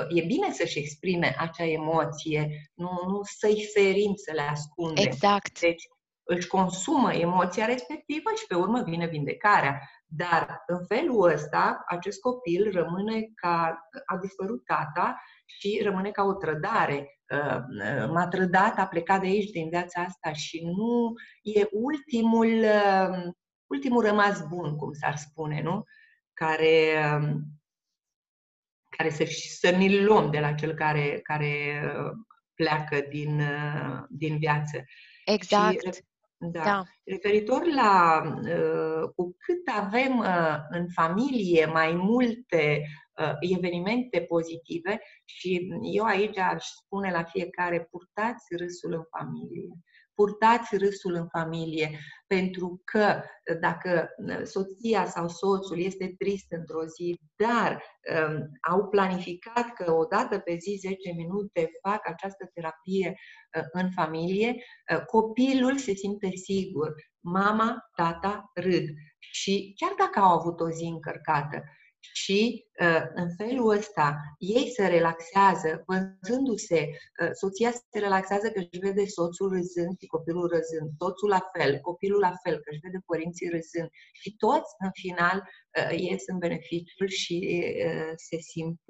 E bine să-și exprime acea emoție, nu, nu să-i ferim, să le ascundem. Exact. Deci, își consumă emoția respectivă și pe urmă vine vindecarea. Dar în felul ăsta, acest copil rămâne ca a dispărut tata și rămâne ca o trădare. Uh, uh, m-a trădat, a plecat de aici, din viața asta și nu e ultimul, uh, ultimul rămas bun, cum s-ar spune, nu? Care, um, care să, să ne-l luăm de la cel care, care pleacă din, din viață. Exact. Și, da. da. Referitor la uh, cu cât avem uh, în familie mai multe uh, evenimente pozitive și eu aici aș spune la fiecare purtați râsul în familie purtați râsul în familie, pentru că dacă soția sau soțul este trist într-o zi, dar um, au planificat că o dată pe zi, 10 minute, fac această terapie uh, în familie, uh, copilul se simte sigur. Mama, tata râd. Și chiar dacă au avut o zi încărcată, și uh, în felul ăsta ei se relaxează, văzându-se, uh, soția se relaxează că își vede soțul râzând și copilul râzând, soțul la fel, copilul la fel, că își vede părinții râzând și toți în final uh, ies în beneficiul și se simt,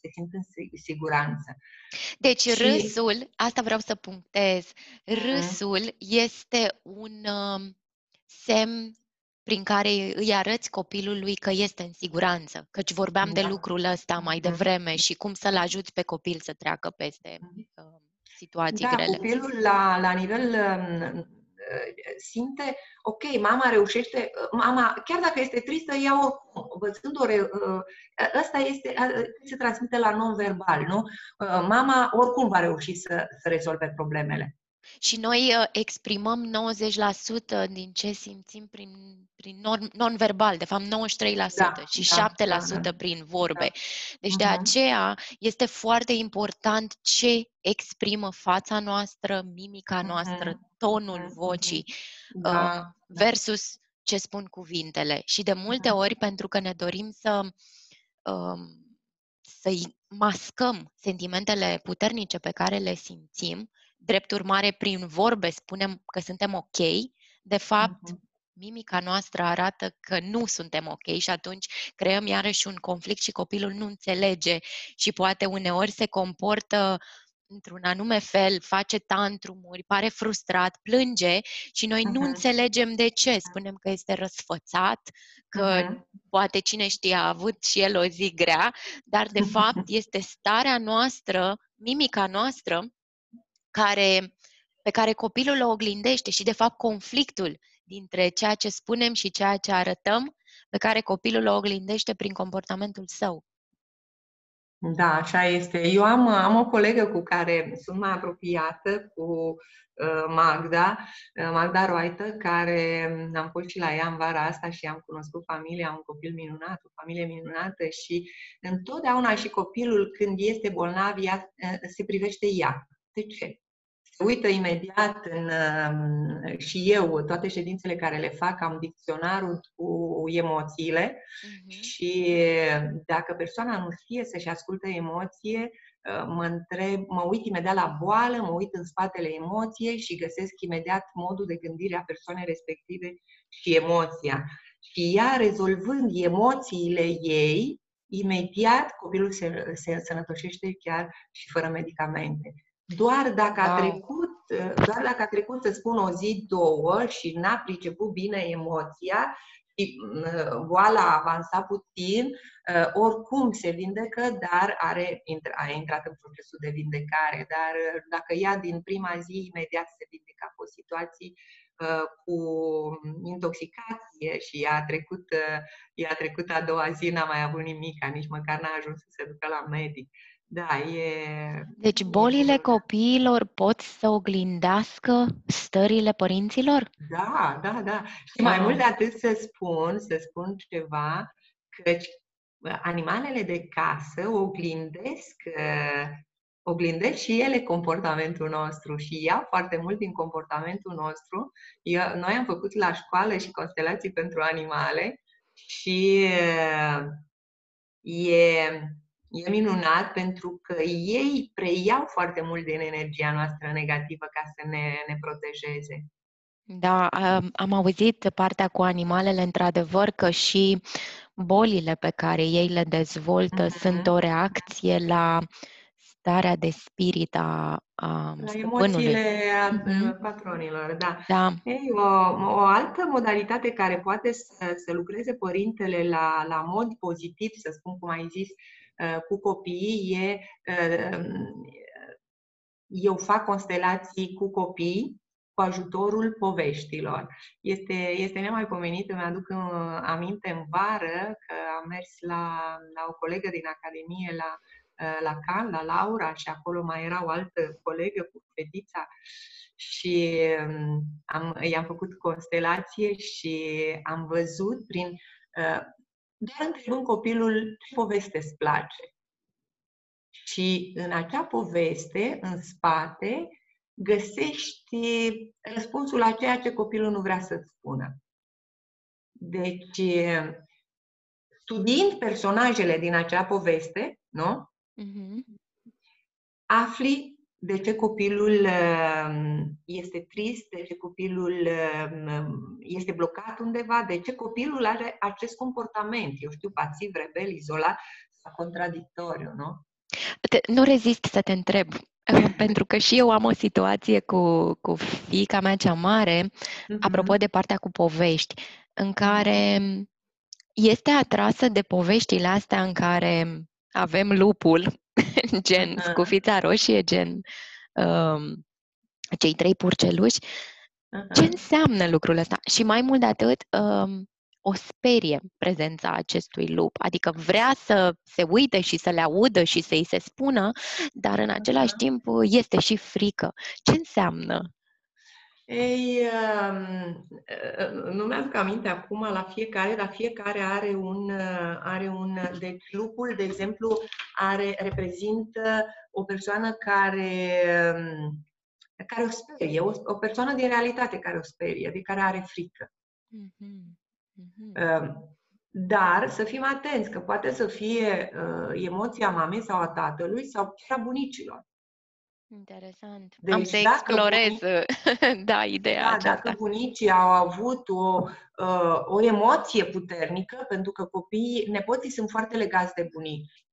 se simt în siguranță. Deci și... râsul, asta vreau să punctez, mhm. râsul este un semn prin care îi arăți copilului că este în siguranță. Căci vorbeam da. de lucrul ăsta mai da. devreme și cum să-l ajuți pe copil să treacă peste uh, situații da, grele. copilul la, la nivel uh, simte, ok, mama reușește, mama, chiar dacă este tristă, ea oricum, văzând o, uh, ăsta este, se transmite la non-verbal, nu? Uh, mama oricum va reuși să, să rezolve problemele. Și noi uh, exprimăm 90% din ce simțim prin, prin non-verbal, de fapt 93% da, și da, 7% da, da, prin vorbe. Da. Deci uh-huh. de aceea este foarte important ce exprimă fața noastră, mimica noastră, uh-huh. tonul vocii da, uh, versus ce spun cuvintele. Și de multe uh-huh. ori, pentru că ne dorim să uh, să-i mascăm sentimentele puternice pe care le simțim, Drept urmare, prin vorbe spunem că suntem ok, de fapt, uh-huh. mimica noastră arată că nu suntem ok și atunci creăm iarăși un conflict și copilul nu înțelege și poate uneori se comportă într-un anume fel, face tantrumuri, pare frustrat, plânge și noi uh-huh. nu înțelegem de ce. Spunem că este răsfățat, că uh-huh. poate cine știe a avut și el o zi grea, dar de fapt este starea noastră, mimica noastră, care, pe care copilul o oglindește și, de fapt, conflictul dintre ceea ce spunem și ceea ce arătăm, pe care copilul o oglindește prin comportamentul său. Da, așa este. Eu am, am o colegă cu care sunt mai apropiată, cu uh, Magda, uh, Magda Roaită, care am fost și la ea în vara asta și am cunoscut familia, un copil minunat, o familie minunată și întotdeauna și copilul când este bolnav, ea, uh, se privește ea. De ce? Uită imediat în, um, și eu, toate ședințele care le fac, am dicționarul cu emoțiile uh-huh. și dacă persoana nu știe să-și ascultă emoție, uh, mă întreb, mă uit imediat la boală, mă uit în spatele emoției și găsesc imediat modul de gândire a persoanei respective și emoția. Și ea, rezolvând emoțiile ei, imediat copilul se, se sănătoșește chiar și fără medicamente. Doar dacă a trecut, doar dacă a trecut, să spun, o zi, două și n-a priceput bine emoția și boala a avansat puțin, uh, oricum se vindecă, dar are, a intrat în procesul de vindecare. Dar uh, dacă ea din prima zi imediat se vindeca cu situații uh, cu intoxicație și ea a trecut, ea a trecut a doua zi, n-a mai avut nimic, nici măcar n-a ajuns să se ducă la medic. Da, e... Deci bolile copiilor pot să oglindească stările părinților? Da, da, da. Și mai mult de atât să spun, să spun ceva, că animalele de casă oglindesc, oglindesc și ele comportamentul nostru și iau foarte mult din comportamentul nostru. Eu, noi am făcut la școală și constelații pentru animale și e, e minunat pentru că ei preiau foarte mult din energia noastră negativă ca să ne, ne protejeze. Da, am auzit partea cu animalele, într-adevăr, că și bolile pe care ei le dezvoltă uh-huh. sunt o reacție la starea de spirit a, a la emoțiile uh-huh. patronilor, da. da. Ei, o, o altă modalitate care poate să, să lucreze părintele la, la mod pozitiv, să spun cum ai zis, uh, cu copiii, e uh, eu fac constelații cu copii cu ajutorul poveștilor. Este, este nemaipomenit, îmi aduc uh, aminte în vară că am mers la, la o colegă din Academie la, uh, la Can, la Laura, și acolo mai era o altă colegă cu fetița și um, am, i-am făcut constelație și am văzut prin uh, doar întrebând copilul ce poveste îți place. Și în acea poveste, în spate, găsești răspunsul la ceea ce copilul nu vrea să-ți spună. Deci, studiind personajele din acea poveste, nu? Uh-huh. Afli de ce copilul um, este trist, de ce copilul um, este blocat undeva, de ce copilul are acest comportament, eu știu, pasiv, rebel, izolat sau contradictoriu, nu? Nu rezist să te întreb pentru că și eu am o situație cu, cu fica mea cea mare, uh-huh. apropo de partea cu povești, în care este atrasă de poveștile astea în care avem lupul, gen uh-huh. scufița roșie, gen um, cei trei purceluși. Uh-huh. Ce înseamnă lucrul ăsta? Și mai mult de atât, um, o sperie prezența acestui lup, adică vrea să se uite și să le audă și să-i se spună, dar în același timp este și frică. Ce înseamnă? Ei, um, nu mi-aduc aminte acum la fiecare, dar fiecare are un, are un, deci lupul, de exemplu, are, reprezintă o persoană care, um, care o sperie, o, o persoană din realitate care o sperie, de care are frică. Mm-hmm. Mm-hmm. Dar să fim atenți, că poate să fie uh, emoția mamei sau a tatălui sau chiar a bunicilor. Interesant. Deci, Am să explorez, bunici, da, ideea da, aceasta. Dacă bunicii au avut o, uh, o emoție puternică, pentru că copiii, nepoții sunt foarte legați de bunici.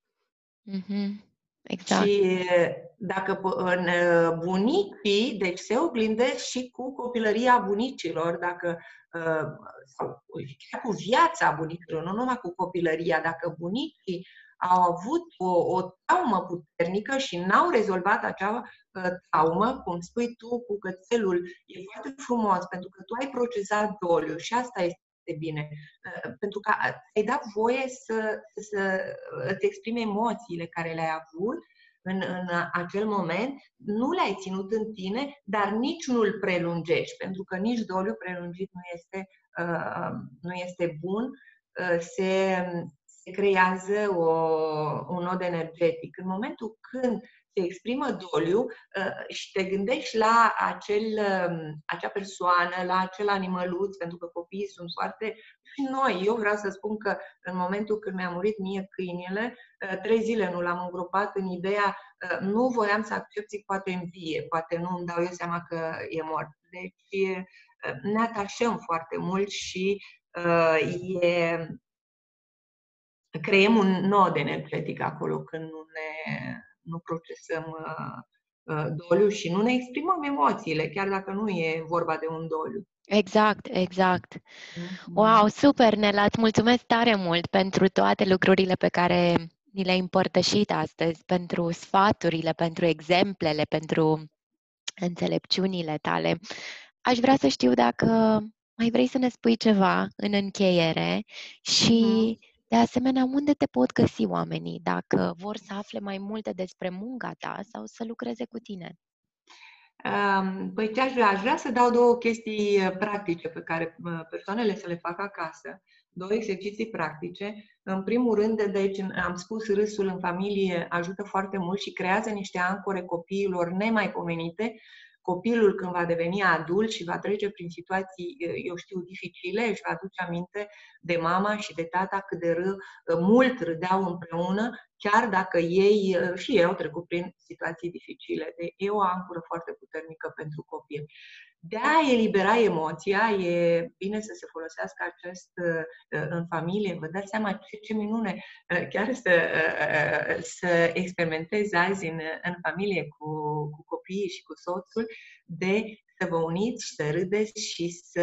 Mm-hmm. Exact. Și dacă în bunicii, deci se oglindesc și cu copilăria bunicilor, dacă sau chiar cu viața bunicilor, nu numai cu copilăria, dacă bunicii au avut o, o traumă puternică și n-au rezolvat acea uh, traumă, cum spui tu cu cățelul, e foarte frumos pentru că tu ai procesat doliu și asta este bine. Uh, pentru că ai dat voie să, să îți exprime emoțiile care le-ai avut în, în acel moment, nu le-ai ținut în tine, dar nici nu îl prelungești, pentru că nici doliu prelungit nu este, uh, nu este bun. Uh, se, se creează o, un nod energetic. În momentul când se exprimă doliu uh, și te gândești la acel, um, acea persoană, la acel animăluț, pentru că copiii sunt foarte... Și noi, eu vreau să spun că în momentul când mi-a murit mie câinele, uh, trei zile nu l-am îngropat în ideea uh, nu voiam să accept, zic, poate în vie, poate nu îmi dau eu seama că e mort. Deci ne atașăm foarte mult și e, creăm un nod energetic acolo când nu ne nu procesăm uh, uh, doliu și nu ne exprimăm emoțiile, chiar dacă nu e vorba de un doliu. Exact, exact. Mm-hmm. Wow, super, Nela, îți mulțumesc tare mult pentru toate lucrurile pe care ni le-ai împărtășit astăzi, pentru sfaturile, pentru exemplele, pentru înțelepciunile tale. Aș vrea să știu dacă mai vrei să ne spui ceva în încheiere și mm-hmm de asemenea, unde te pot găsi oamenii dacă vor să afle mai multe despre munca ta sau să lucreze cu tine? Păi ce aș vrea? Aș vrea să dau două chestii uh, practice pe care uh, persoanele să le facă acasă. două exerciții practice. În primul rând, deci, am spus, râsul în familie ajută foarte mult și creează niște ancore copiilor nemaipomenite copilul când va deveni adult și va trece prin situații, eu știu, dificile, își va aduce aminte de mama și de tata cât de râ, mult râdeau împreună, chiar dacă ei și ei au trecut prin situații dificile. De, e o ancură foarte puternică pentru copil. De a elibera emoția, e bine să se folosească acest în familie. Vă dați seama ce, ce minune chiar să, să experimentezi azi în, în familie cu, cu copiii și cu soțul, de să vă uniți și să râdeți și să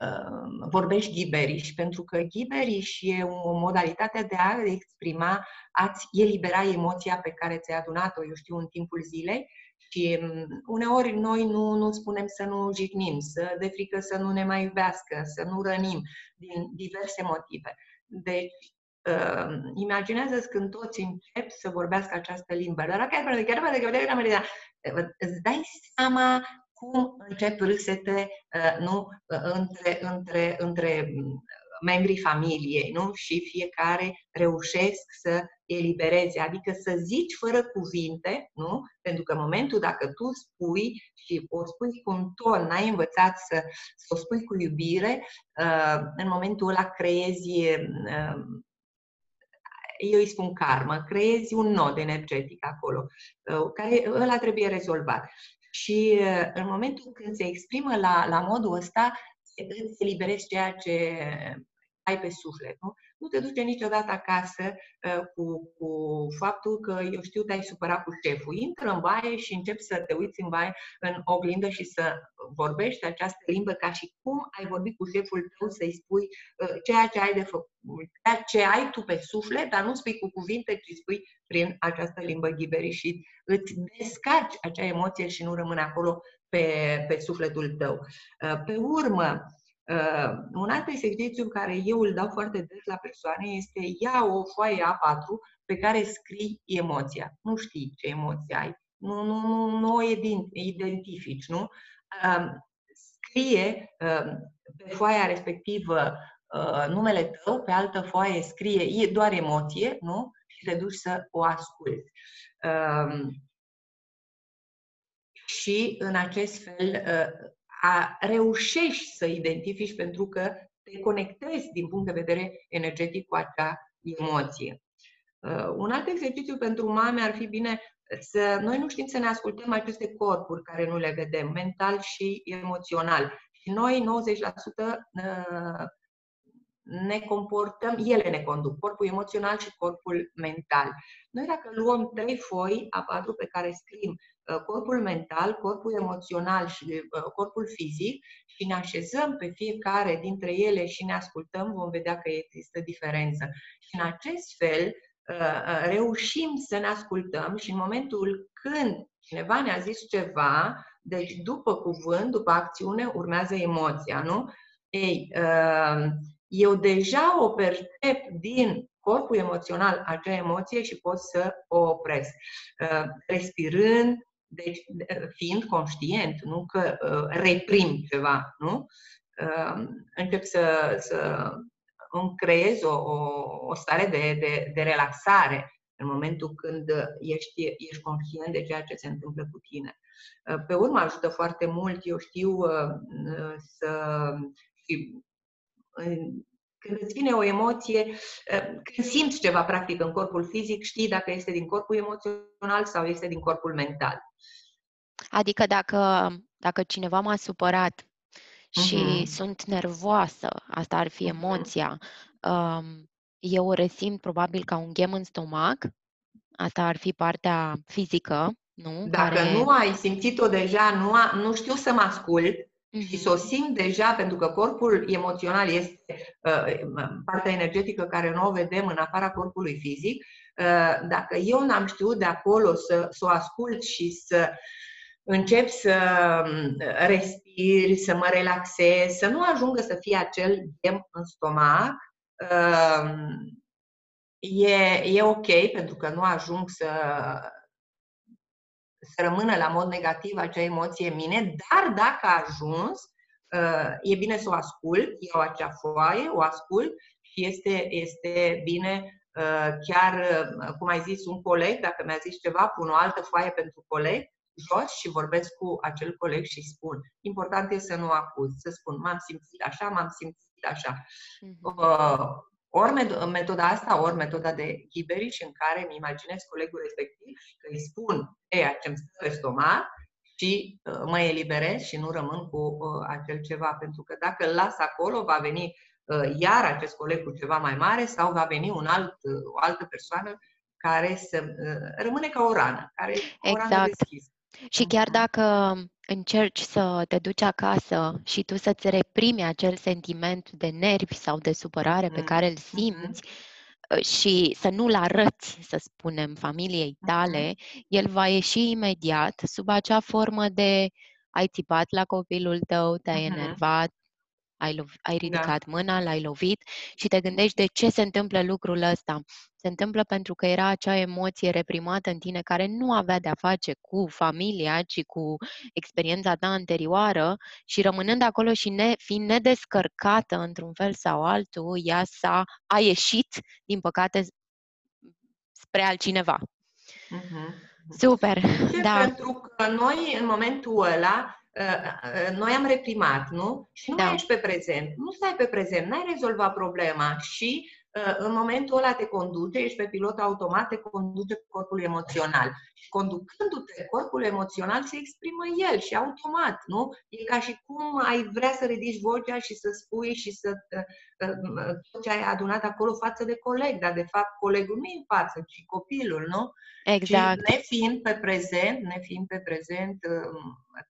uh, vorbești ghiberiș, pentru că ghiberiș e o modalitate de a exprima, a-ți elibera emoția pe care ți-ai adunat-o, eu știu, în timpul zilei și um, uneori noi nu, nu spunem să nu jignim, să de frică să nu ne mai iubească, să nu rănim, din diverse motive. Deci, uh, imaginează când toți încep să vorbească această limbă. Dar chiar, chiar, chiar, chiar, îți dai seama cum încep râsete uh, nu, uh, între, între, între membrii familiei, nu? Și fiecare reușesc să elibereze, adică să zici fără cuvinte, nu? Pentru că în momentul dacă tu spui și o spui cu un ton, n-ai învățat să, să o spui cu iubire, uh, în momentul ăla creezi eu îi spun karmă, creezi un nod energetic acolo, care ăla trebuie rezolvat. Și în momentul când se exprimă la, la modul ăsta, îți eliberezi ceea ce ai pe suflet. Nu? Nu te duce niciodată acasă uh, cu, cu faptul că, eu știu, te-ai supărat cu șeful. Intră în baie și începi să te uiți în baie, în oglindă și să vorbești această limbă ca și cum ai vorbit cu șeful tău să-i spui uh, ceea ce ai de făcut, ceea ce ai tu pe suflet, dar nu spui cu cuvinte, ci spui prin această limbă ghiberi și îți descarci acea emoție și nu rămâne acolo pe, pe sufletul tău. Uh, pe urmă, Uh, un alt exercițiu care eu îl dau foarte des la persoane este ia o foaie A4 pe care scrii emoția. Nu știi ce emoție ai, nu, nu, nu, nu o identifici, nu? Uh, scrie uh, pe foaia respectivă uh, numele tău, pe altă foaie scrie e doar emoție, nu? Și te duci să o asculți. Uh, și în acest fel uh, a reușești să identifici pentru că te conectezi din punct de vedere energetic cu acea emoție. Uh, un alt exercițiu pentru mame ar fi bine să noi nu știm să ne ascultăm aceste corpuri care nu le vedem, mental și emoțional. Și noi, 90%, ne comportăm, ele ne conduc, corpul emoțional și corpul mental. Noi dacă luăm trei foi a patru pe care scriem uh, corpul mental, corpul emoțional și uh, corpul fizic și ne așezăm pe fiecare dintre ele și ne ascultăm, vom vedea că există diferență. Și în acest fel uh, reușim să ne ascultăm și în momentul când cineva ne-a zis ceva, deci după cuvânt, după acțiune, urmează emoția, nu? Ei, eu deja o percep din corpul emoțional acea emoție și pot să o opresc. Uh, respirând, deci uh, fiind conștient, nu că uh, reprim ceva, nu? Încep să, să îmi creez o, o stare de, de, de relaxare în momentul când ești, ești conștient de ceea ce se întâmplă cu tine. Pe urmă ajută foarte mult, eu știu, să când îți vine o emoție, eh, când simți ceva practic în corpul fizic, știi dacă este din corpul emoțional sau este din corpul mental. Adică dacă, dacă cineva m-a supărat și uh-huh. sunt nervoasă, asta ar fi mhm. emoția, um, eu o resimt probabil ca un ghem în stomac, asta ar fi partea fizică, nu? Dacă care... nu ai simțit-o deja, nu, a, nu știu să mă ascult, și să o simt deja, pentru că corpul emoțional este uh, partea energetică care nu o vedem în afara corpului fizic, uh, dacă eu n-am știut de acolo să, să o ascult și să încep să um, respir, să mă relaxez, să nu ajungă să fie acel gem în stomac, uh, e, e ok, pentru că nu ajung să să rămână la mod negativ acea emoție în mine, dar dacă a ajuns, e bine să o ascult, iau acea foaie, o ascult și este, este bine chiar, cum ai zis, un coleg, dacă mi-a zis ceva, pun o altă foaie pentru coleg jos și vorbesc cu acel coleg și spun. Important este să nu acuz, să spun m-am simțit așa, m-am simțit așa. Mm-hmm. Ori metoda asta, ori metoda de ghiberici în care îmi imaginez colegul respectiv și că îi spun ceea ce îmi stă pe stomac și uh, mă eliberez și nu rămân cu uh, acel ceva. Pentru că dacă îl las acolo, va veni uh, iar acest coleg cu ceva mai mare sau va veni un alt, o altă persoană care să rămâne ca o rană, care o exact. rană deschisă. Și chiar dacă încerci să te duci acasă și tu să-ți reprimi acel sentiment de nervi sau de supărare pe mm. care îl simți uh, și să nu-l arăți, să spunem, familiei tale, el va ieși imediat sub acea formă de ai țipat la copilul tău, te-ai enervat, ai, lov- ai da. ridicat da. mâna, l-ai lovit și te gândești de ce se întâmplă lucrul ăsta. Se întâmplă pentru că era acea emoție reprimată în tine care nu avea de-a face cu familia, ci cu experiența ta anterioară și rămânând acolo și ne, fiind nedescărcată într-un fel sau altul, ea s-a a ieșit, din păcate, spre altcineva. Uh-huh. Super, da. Pentru că noi, în momentul ăla, noi am reprimat, nu? Și nu da. ești pe prezent. Nu stai pe prezent, n-ai rezolvat problema și în momentul ăla te conduce, ești pe pilot automat, te conduce corpul emoțional. Și conducându-te, corpul emoțional se exprimă el și automat, nu? E ca și cum ai vrea să ridici vocea și să spui și să tot ce ai adunat acolo față de coleg, dar de fapt colegul nu e în față, ci copilul, nu? Exact. Și nefiind pe prezent, nefiind pe prezent,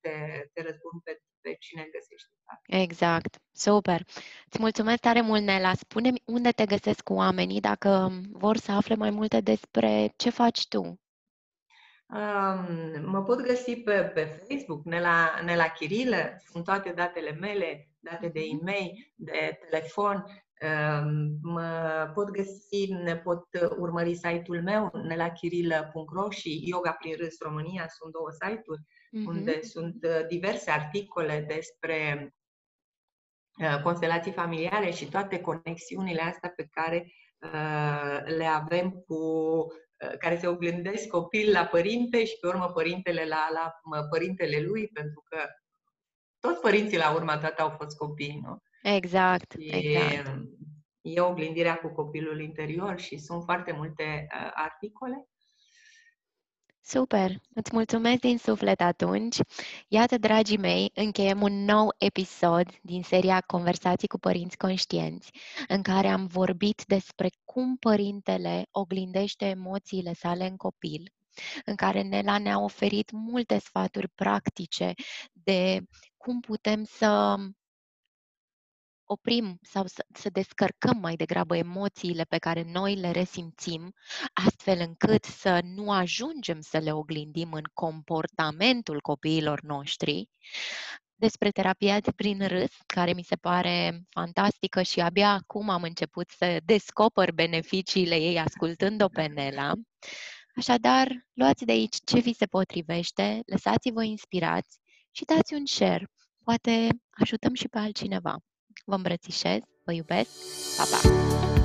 te, te răspund pe pe cine găsești. Exact. Super. Îți mulțumesc tare mult, Nela. Spune-mi unde te găsesc cu oamenii dacă vor să afle mai multe despre ce faci tu. Um, mă pot găsi pe, pe Facebook, Nela, Nela Chirilă, sunt toate datele mele, date de mhm. e-mail, de telefon. Um, mă pot găsi, ne pot urmări site-ul meu, nelachirilă.ro și Yoga prin Râs România, sunt două site-uri uh-huh. unde sunt uh, diverse articole despre uh, constelații familiale și toate conexiunile astea pe care uh, le avem cu care se oglindesc copil la părinte și pe urmă părintele la, la părintele lui, pentru că toți părinții la urma dată au fost copii, nu? Exact, și exact. E oglindirea cu copilul interior și sunt foarte multe uh, articole Super! Îți mulțumesc din suflet atunci. Iată, dragii mei, încheiem un nou episod din seria Conversații cu părinți conștienți, în care am vorbit despre cum părintele oglindește emoțiile sale în copil, în care Nela ne-a oferit multe sfaturi practice de cum putem să oprim sau să, să descărcăm mai degrabă emoțiile pe care noi le resimțim, astfel încât să nu ajungem să le oglindim în comportamentul copiilor noștri, despre terapia de prin râs, care mi se pare fantastică și abia acum am început să descoper beneficiile ei ascultând-o pe Nela. Așadar, luați de aici ce vi se potrivește, lăsați-vă inspirați și dați un share. Poate ajutăm și pe altcineva. Vă îmbrățișez, vă iubesc, pa, pa!